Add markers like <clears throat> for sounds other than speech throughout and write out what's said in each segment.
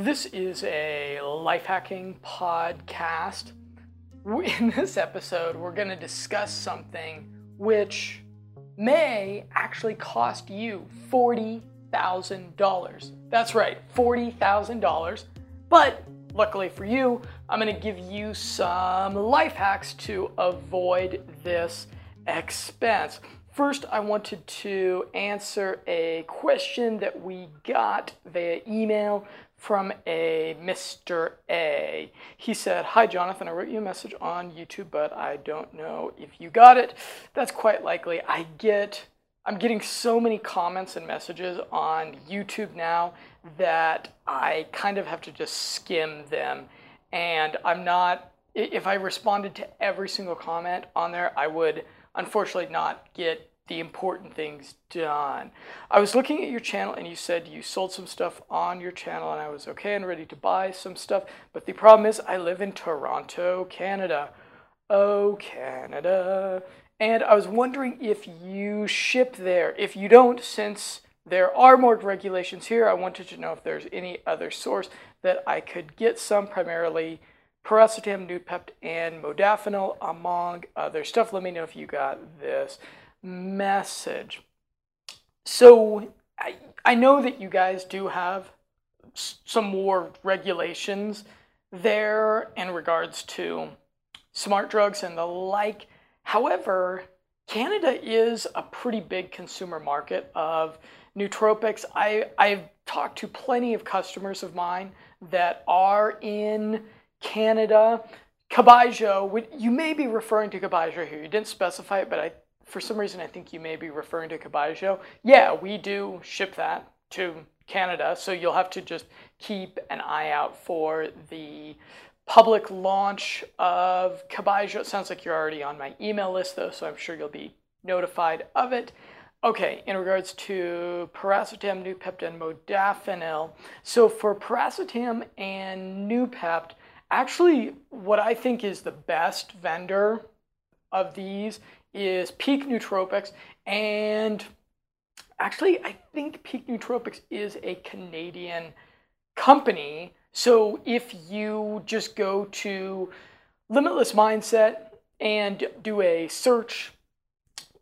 This is a life hacking podcast. In this episode, we're going to discuss something which may actually cost you $40,000. That's right, $40,000. But luckily for you, I'm going to give you some life hacks to avoid this expense. First, I wanted to answer a question that we got via email from a Mr. A. He said, Hi, Jonathan. I wrote you a message on YouTube, but I don't know if you got it. That's quite likely. I get, I'm getting so many comments and messages on YouTube now that I kind of have to just skim them. And I'm not, if I responded to every single comment on there, I would unfortunately not get the important things done. I was looking at your channel and you said you sold some stuff on your channel and I was okay and ready to buy some stuff. But the problem is I live in Toronto, Canada. Oh, Canada. And I was wondering if you ship there. If you don't, since there are more regulations here, I wanted to know if there's any other source that I could get some, primarily piracetam, Noopept, and modafinil, among other stuff. Let me know if you got this message. So I, I know that you guys do have some more regulations there in regards to smart drugs and the like. However, Canada is a pretty big consumer market of nootropics. I, I've talked to plenty of customers of mine that are in Canada. Cabajo, you may be referring to Cabajo here. You didn't specify it, but I for some reason, I think you may be referring to Cabajo. Yeah, we do ship that to Canada, so you'll have to just keep an eye out for the public launch of Cabajo. It sounds like you're already on my email list, though, so I'm sure you'll be notified of it. Okay, in regards to piracetam, Noopept, and modafinil. So for piracetam and Noopept, actually what I think is the best vendor of these is Peak Nootropics, and actually, I think Peak Nootropics is a Canadian company. So if you just go to Limitless Mindset and do a search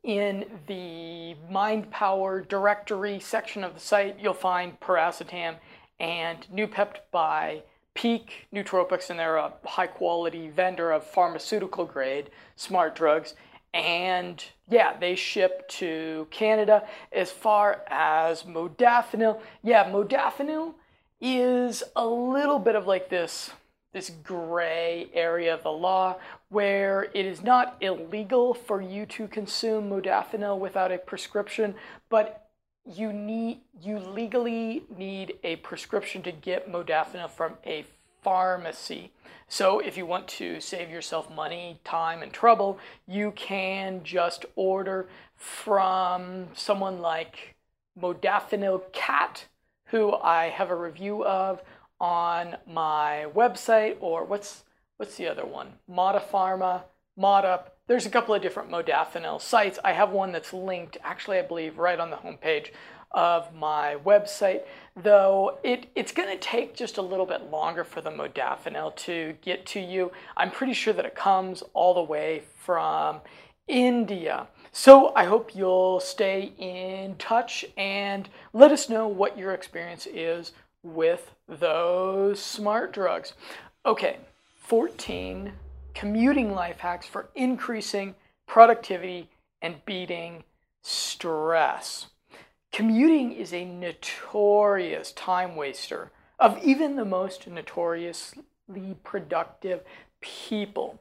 in the Mind Power directory section of the site, you'll find Piracetam and Noopept by Peak Nootropics, and they're a high quality vendor of pharmaceutical grade smart drugs. And yeah, they ship to Canada. As far as modafinil, yeah, modafinil is a little bit of like this this gray area of the law where it is not illegal for you to consume modafinil without a prescription, but you need you legally need a prescription to get modafinil from a pharmacy. So if you want to save yourself money, time, and trouble, you can just order from someone like Modafinil Cat, who I have a review of on my website, or what's what's the other one? Modapharma, Modup. There's a couple of different modafinil sites. I have one that's linked, actually, I believe, right on the homepage of my website, though it, it's going to take just a little bit longer for the modafinil to get to you. I'm pretty sure that it comes all the way from India. So I hope you'll stay in touch and let us know what your experience is with those smart drugs. Okay, 14 commuting life hacks for increasing productivity and beating stress. Commuting is a notorious time waster of even the most notoriously productive people.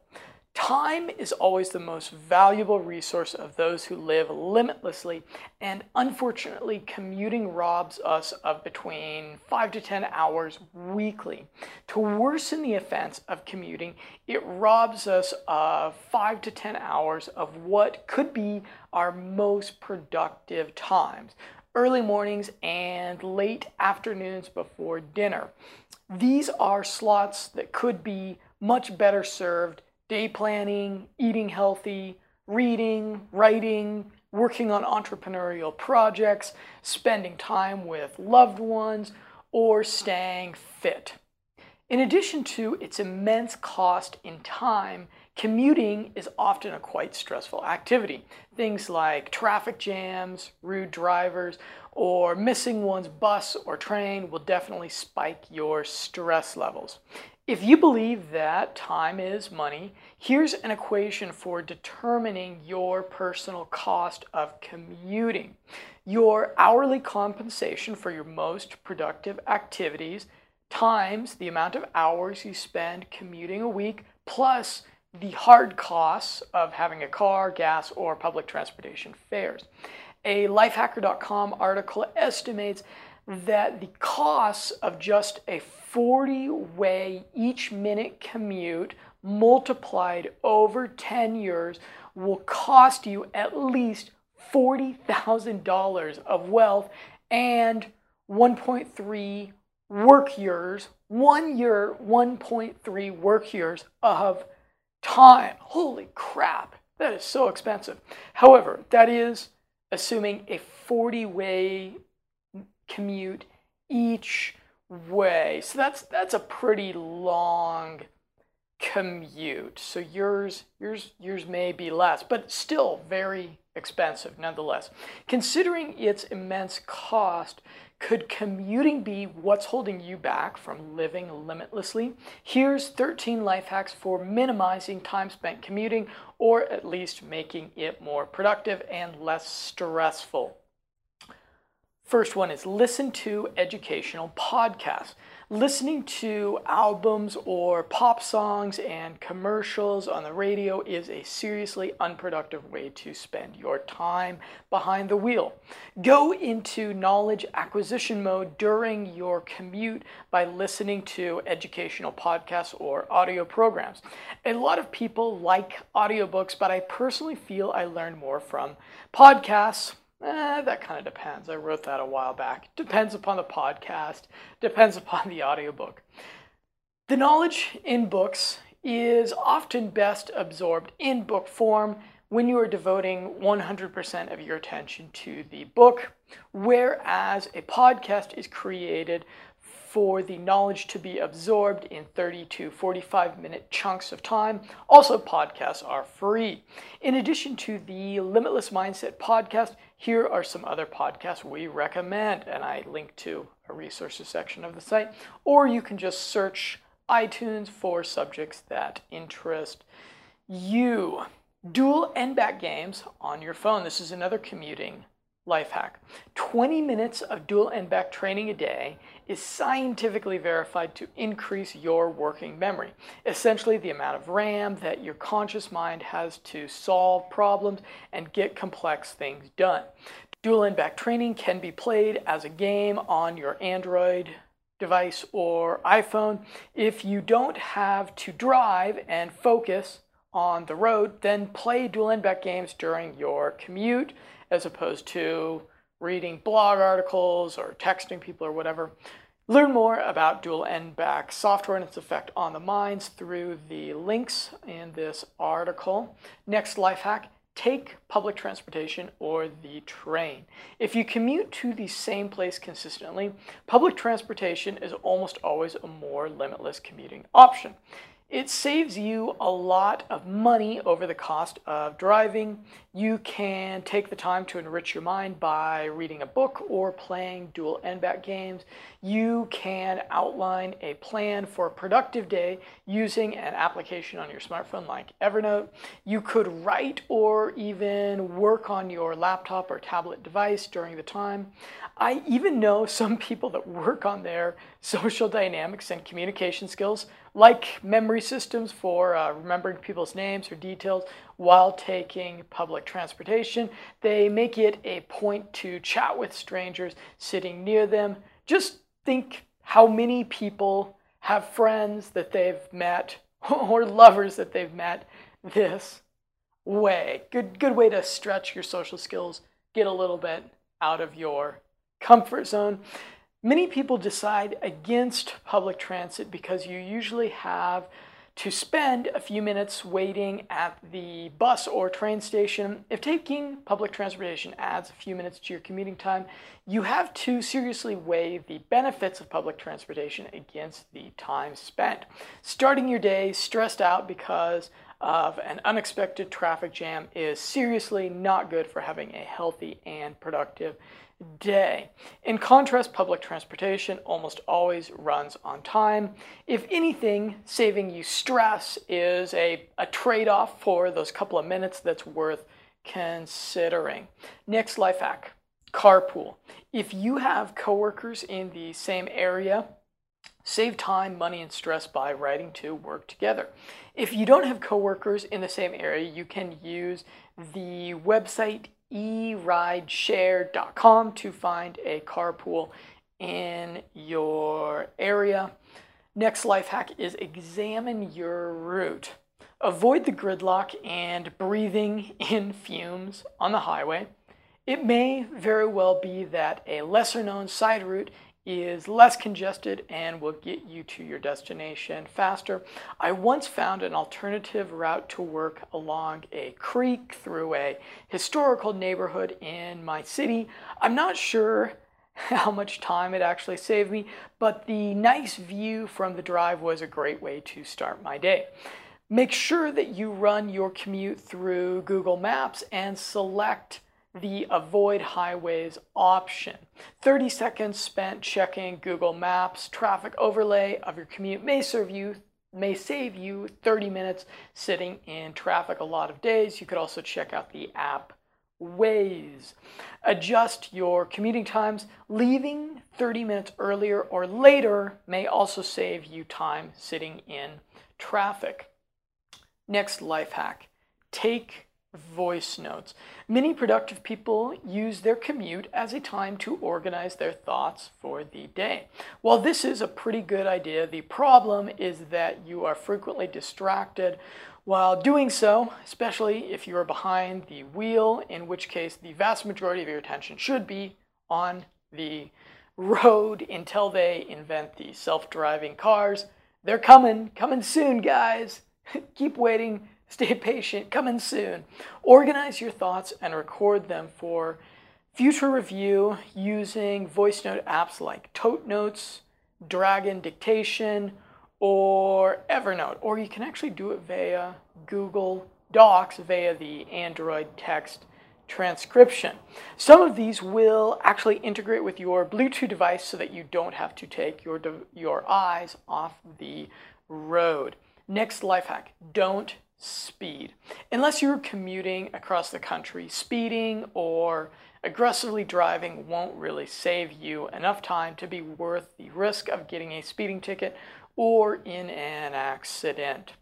Time is always the most valuable resource of those who live limitlessly, and unfortunately, commuting robs us of between 5 to 10 hours weekly. To worsen the offense of commuting, it robs us of 5 to 10 hours of what could be our most productive times early mornings and late afternoons before dinner. These are slots that could be much better served day planning, eating healthy, reading, writing, working on entrepreneurial projects, spending time with loved ones, or staying fit. In addition to its immense cost in time, commuting is often a quite stressful activity. Things like traffic jams, rude drivers, or missing one's bus or train will definitely spike your stress levels. If you believe that time is money, here's an equation for determining your personal cost of commuting. Your hourly compensation for your most productive activities times the amount of hours you spend commuting a week plus the hard costs of having a car, gas, or public transportation fares. A lifehacker.com article estimates that the costs of just a 40 way each minute commute multiplied over 10 years will cost you at least $40,000 of wealth and 1.3 work years, one year, 1.3 work years of time. Holy crap, that is so expensive. However, that is assuming a 40 way commute each way. So that's that's a pretty long commute. So yours yours yours may be less, but still very expensive nonetheless. Considering its immense cost, could commuting be what's holding you back from living limitlessly? Here's 13 life hacks for minimizing time spent commuting or at least making it more productive and less stressful. First one is listen to educational podcasts. Listening to albums or pop songs and commercials on the radio is a seriously unproductive way to spend your time behind the wheel. Go into knowledge acquisition mode during your commute by listening to educational podcasts or audio programs. A lot of people like audiobooks, but I personally feel I learn more from podcasts Eh, that kind of depends. I wrote that a while back. Depends upon the podcast, depends upon the audiobook. The knowledge in books is often best absorbed in book form when you are devoting 100% of your attention to the book, whereas a podcast is created for the knowledge to be absorbed in 30 to 45 minute chunks of time. Also, podcasts are free. In addition to the Limitless Mindset podcast, here are some other podcasts we recommend, and I link to a resources section of the site, or you can just search iTunes for subjects that interest you. Dual n-back games on your phone. This is another commuting life hack. 20 minutes of dual n-back training a day is scientifically verified to increase your working memory. Essentially the amount of ram that your conscious mind has to solve problems and get complex things done. Dual n-back training can be played as a game on your android device or iphone. If you don't have to drive and focus on the road then play dual n-back games during your commute as opposed to reading blog articles or texting people or whatever. Learn more about dual n-back software and its effect on the minds through the links in this article. Next life hack take public transportation or the train. If you commute to the same place consistently, public transportation is almost always a more limitless commuting option. It saves you a lot of money over the cost of driving. You can take the time to enrich your mind by reading a book or playing dual n-back games. You can outline a plan for a productive day using an application on your smartphone like Evernote. You could write or even work on your laptop or tablet device during the time. I even know some people that work on their <laughs> social dynamics and communication skills, like memory systems for uh, remembering people's names or details while taking public transportation. They make it a point to chat with strangers sitting near them. Just think how many people have friends that they've met <laughs> or lovers that they've met this way. Good, good way to stretch your social skills, get a little bit out of your comfort zone. Many people decide against public transit because you usually have to spend a few minutes waiting at the bus or train station. If taking public transportation adds a few minutes to your commuting time, you have to seriously weigh the benefits of public transportation against the time spent. Starting your day stressed out because of an unexpected traffic jam is seriously not good for having a healthy and productive day. In contrast, public transportation almost always runs on time. If anything, saving you stress is a, a trade off for those couple of minutes that's worth considering. Next life hack carpool. If you have coworkers in the same area, Save time, money, and stress by riding to work together. If you don't have coworkers in the same area, you can use the website erideshare.com to find a carpool in your area. Next life hack is examine your route. Avoid the gridlock and breathing in fumes on the highway. It may very well be that a lesser known side route is less congested and will get you to your destination faster. I once found an alternative route to work along a creek through a historical neighborhood in my city. I'm not sure how much time it actually saved me, but the nice view from the drive was a great way to start my day. Make sure that you run your commute through Google Maps and select the avoid highways option. 30 seconds spent checking Google Maps traffic overlay of your commute may serve you may save you 30 minutes sitting in traffic a lot of days. You could also check out the app Waze. Adjust your commuting times. Leaving 30 minutes earlier or later may also save you time sitting in traffic. Next life hack. Take voice notes. Many productive people use their commute as a time to organize their thoughts for the day. While this is a pretty good idea, the problem is that you are frequently distracted while doing so, especially if you are behind the wheel, in which case the vast majority of your attention should be on the road until they invent the self-driving cars. They're coming, coming soon, guys. <laughs> Keep waiting Stay patient, coming soon. Organize your thoughts and record them for future review using voice note apps like Tote Notes, Dragon Dictation, or Evernote. Or you can actually do it via Google Docs via the Android text transcription. Some of these will actually integrate with your Bluetooth device so that you don't have to take your, your eyes off the road. Next life hack, don't speed. Unless you're commuting across the country, speeding or aggressively driving won't really save you enough time to be worth the risk of getting a speeding ticket or in an accident.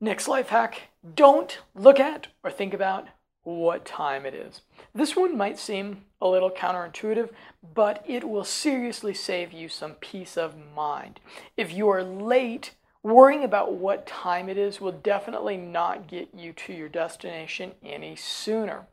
Next life hack, don't look at or think about what time it is. This one might seem a little counterintuitive, but it will seriously save you some peace of mind. If you are late Worrying about what time it is will definitely not get you to your destination any sooner.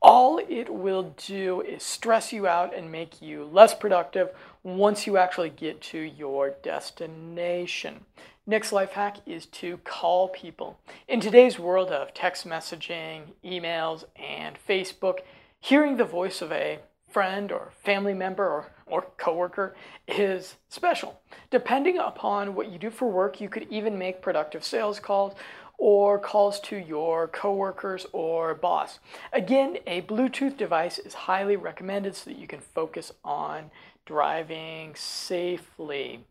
All it will do is stress you out and make you less productive once you actually get to your destination. Next life hack is to call people. In today's world of text messaging, emails, and Facebook, hearing the voice of a friend or family member or, or coworker is special. Depending upon what you do for work, you could even make productive sales calls or calls to your coworkers or boss. Again, a Bluetooth device is highly recommended so that you can focus on driving safely.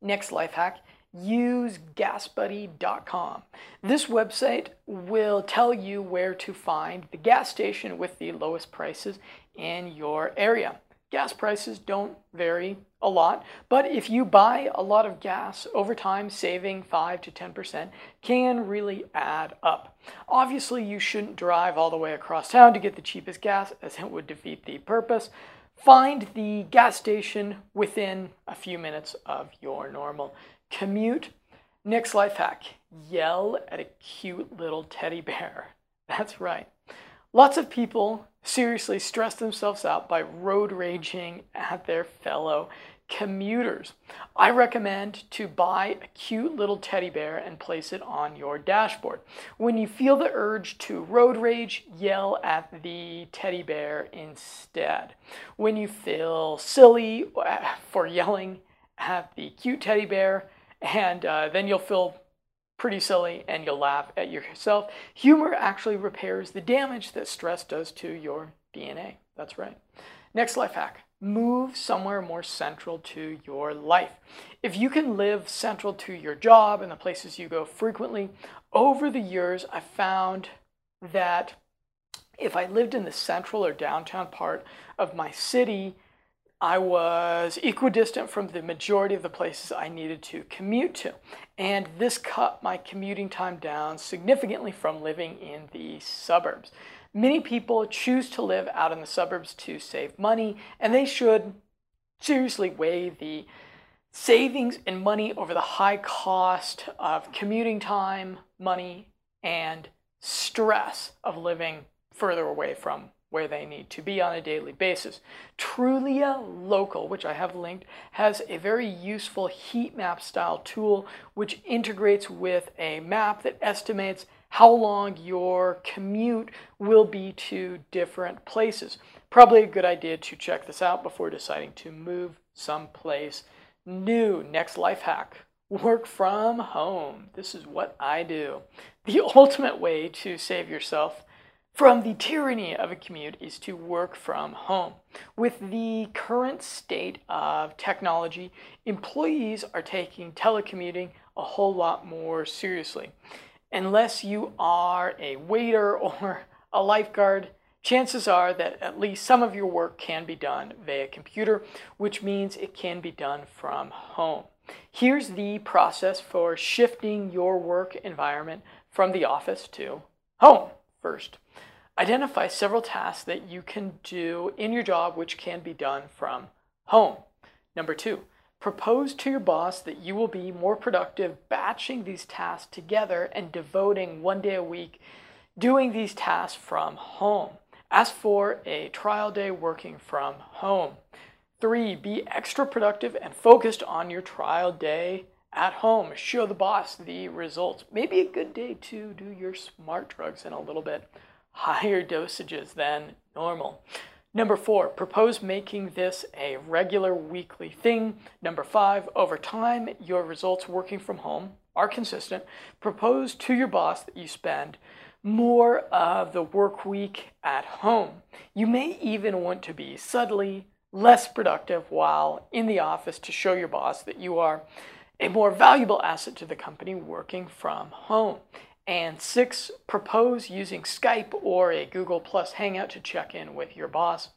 Next life hack use gasbuddy.com. This website will tell you where to find the gas station with the lowest prices in your area. Gas prices don't vary a lot, but if you buy a lot of gas over time, saving 5 to 10% can really add up. Obviously, you shouldn't drive all the way across town to get the cheapest gas, as it would defeat the purpose. Find the gas station within a few minutes of your normal commute. Next life hack yell at a cute little teddy bear. <laughs> That's right. Lots of people seriously stress themselves out by road raging at their fellow commuters. I recommend to buy a cute little teddy bear and place it on your dashboard. When you feel the urge to road rage, yell at the teddy bear instead. When you feel silly uh, for yelling at the cute teddy bear, and uh, then you'll feel pretty silly and you'll laugh at yourself. Humor actually repairs the damage that stress does to your DNA. That's right. Next life hack move somewhere more central to your life. If you can live central to your job and the places you go frequently, over the years, I found that if I lived in the central or downtown part of my city, I was equidistant from the majority of the places I needed to commute to. And this cut my commuting time down significantly from living in the suburbs. Many people choose to live out in the suburbs to save money, and they should seriously weigh the savings and money over the high cost of commuting time, money, and stress of living further away from where they need to be on a daily basis. Trulia Local, which I have linked, has a very useful heat map style tool which integrates with a map that estimates how long your commute will be to different places. Probably a good idea to check this out before deciding to move someplace new. Next life hack work from home. This is what I do. The <laughs> ultimate way to save yourself from the tyranny of a commute is to work from home. With the current state of technology, employees are taking telecommuting a whole lot more seriously unless you are a waiter <laughs> or a lifeguard, chances are that at least some of your work can be done via computer, which means it can be done from home. Here's the process for shifting your work environment from the office to home. First, identify several tasks that you can do in your job which can be done from home. Number two, Propose to your boss that you will be more productive batching these tasks together and devoting one day a week doing these tasks from home. Ask for a trial day working from home. Three, be extra productive and focused on your trial day at home. Show the boss the results. Maybe a good day to do your smart drugs in a little bit higher dosages than normal. Number four, propose making this a regular weekly thing. Number five, over time, your results working from home are consistent. Propose to your boss that you spend more of the work week at home. You may even want to be subtly less productive while in the office to show your boss that you are a more valuable asset to the company working from home. And six, propose using Skype or a Google Plus Hangout to check in with your boss.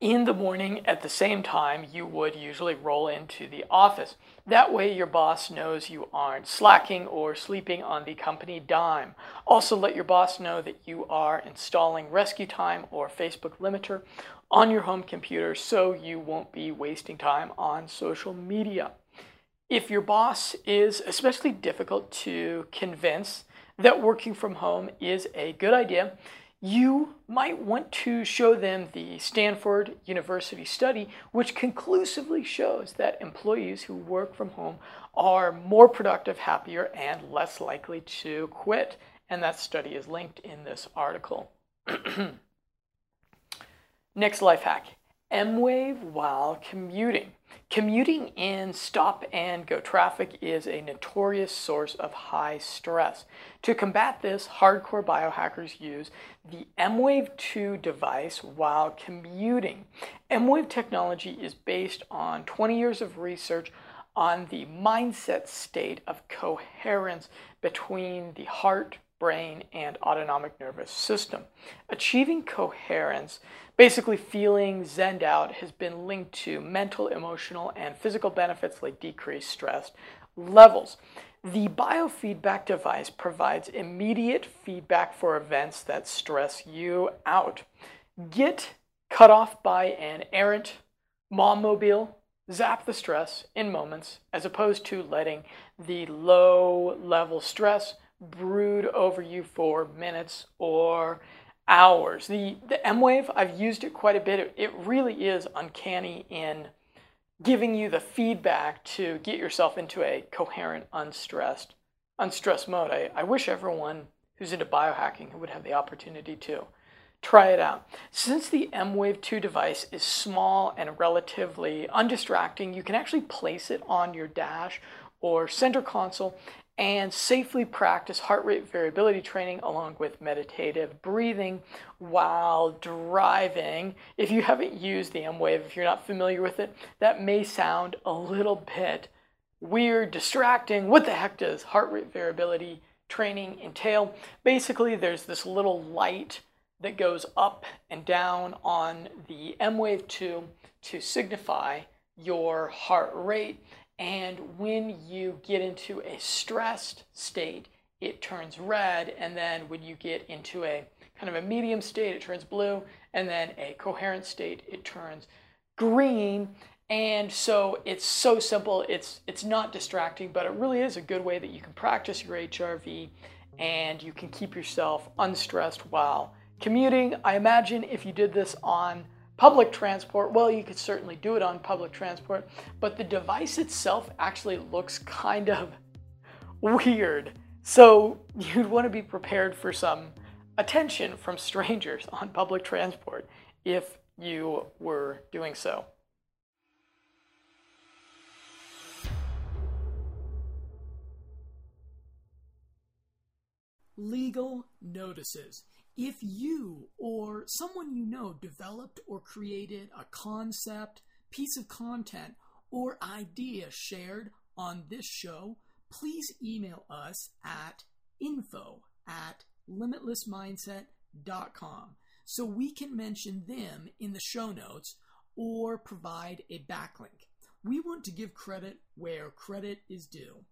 In the morning, at the same time, you would usually roll into the office. That way, your boss knows you aren't slacking or sleeping on the company dime. Also, let your boss know that you are installing Rescue Time or Facebook Limiter on your home computer so you won't be wasting time on social media. If your boss is especially difficult to convince that working from home is a good idea, you might want to show them the Stanford University study, which conclusively shows that employees who work from home are more productive, happier, and less likely to quit. And that study is linked in this article. <clears throat> Next life hack emWave while commuting. Commuting in stop and go traffic is a notorious source of high stress. To combat this, hardcore biohackers use the emWave 2 device while commuting. emWave technology is based on 20 years of research on the mindset state of coherence between the heart, brain, and autonomic nervous system. Achieving coherence, basically feeling zened out, has been linked to mental, emotional, and physical benefits like decreased stress levels. The biofeedback device provides immediate feedback for events that stress you out. Get cut off by an errant mom mobile, zap the stress in moments, as opposed to letting the low level stress brood over you for minutes or hours. The, the emWave, I've used it quite a bit. It, it really is uncanny in giving you the feedback to get yourself into a coherent, unstressed, unstressed mode. I, I wish everyone who's into biohacking would have the opportunity to try it out. Since the emWave 2 device is small and relatively undistracting, you can actually place it on your dash or center console and safely practice heart rate variability training along with meditative breathing while driving. If you haven't used the emWave, if you're not familiar with it, that may sound a little bit weird, distracting. What the heck does heart rate variability training entail? Basically, there's this little light that goes up and down on the emWave 2 to signify your heart rate and when you get into a stressed state, it turns red. And then when you get into a kind of a medium state, it turns blue. And then a coherent state, it turns green. And so it's so simple. It's, it's not distracting, but it really is a good way that you can practice your HRV and you can keep yourself unstressed while commuting. I imagine if you did this on Public transport, well, you could certainly do it on public transport, but the device itself actually looks kind of weird. So you'd want to be prepared for some attention from strangers <laughs> on public transport if you were doing so. Legal notices. If you or someone you know developed or created a concept, piece of content, or idea shared on this show, please email us at info at limitlessmindset.com so we can mention them in the show notes or provide a backlink. We want to give credit where credit is due.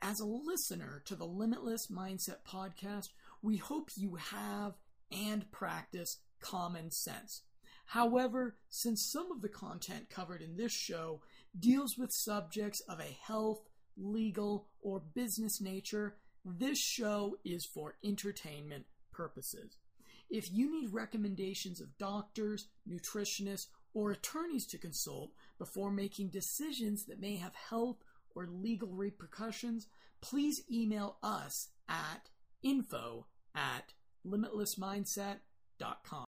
As a listener to the Limitless Mindset podcast, we hope you have and practice common sense. However, since some of the content covered in this show deals with subjects of a health, legal, or business nature, this show is for entertainment purposes. If you need recommendations of doctors, nutritionists, or attorneys to consult before making decisions that may have health or legal repercussions, please email us at info at limitlessmindset.com.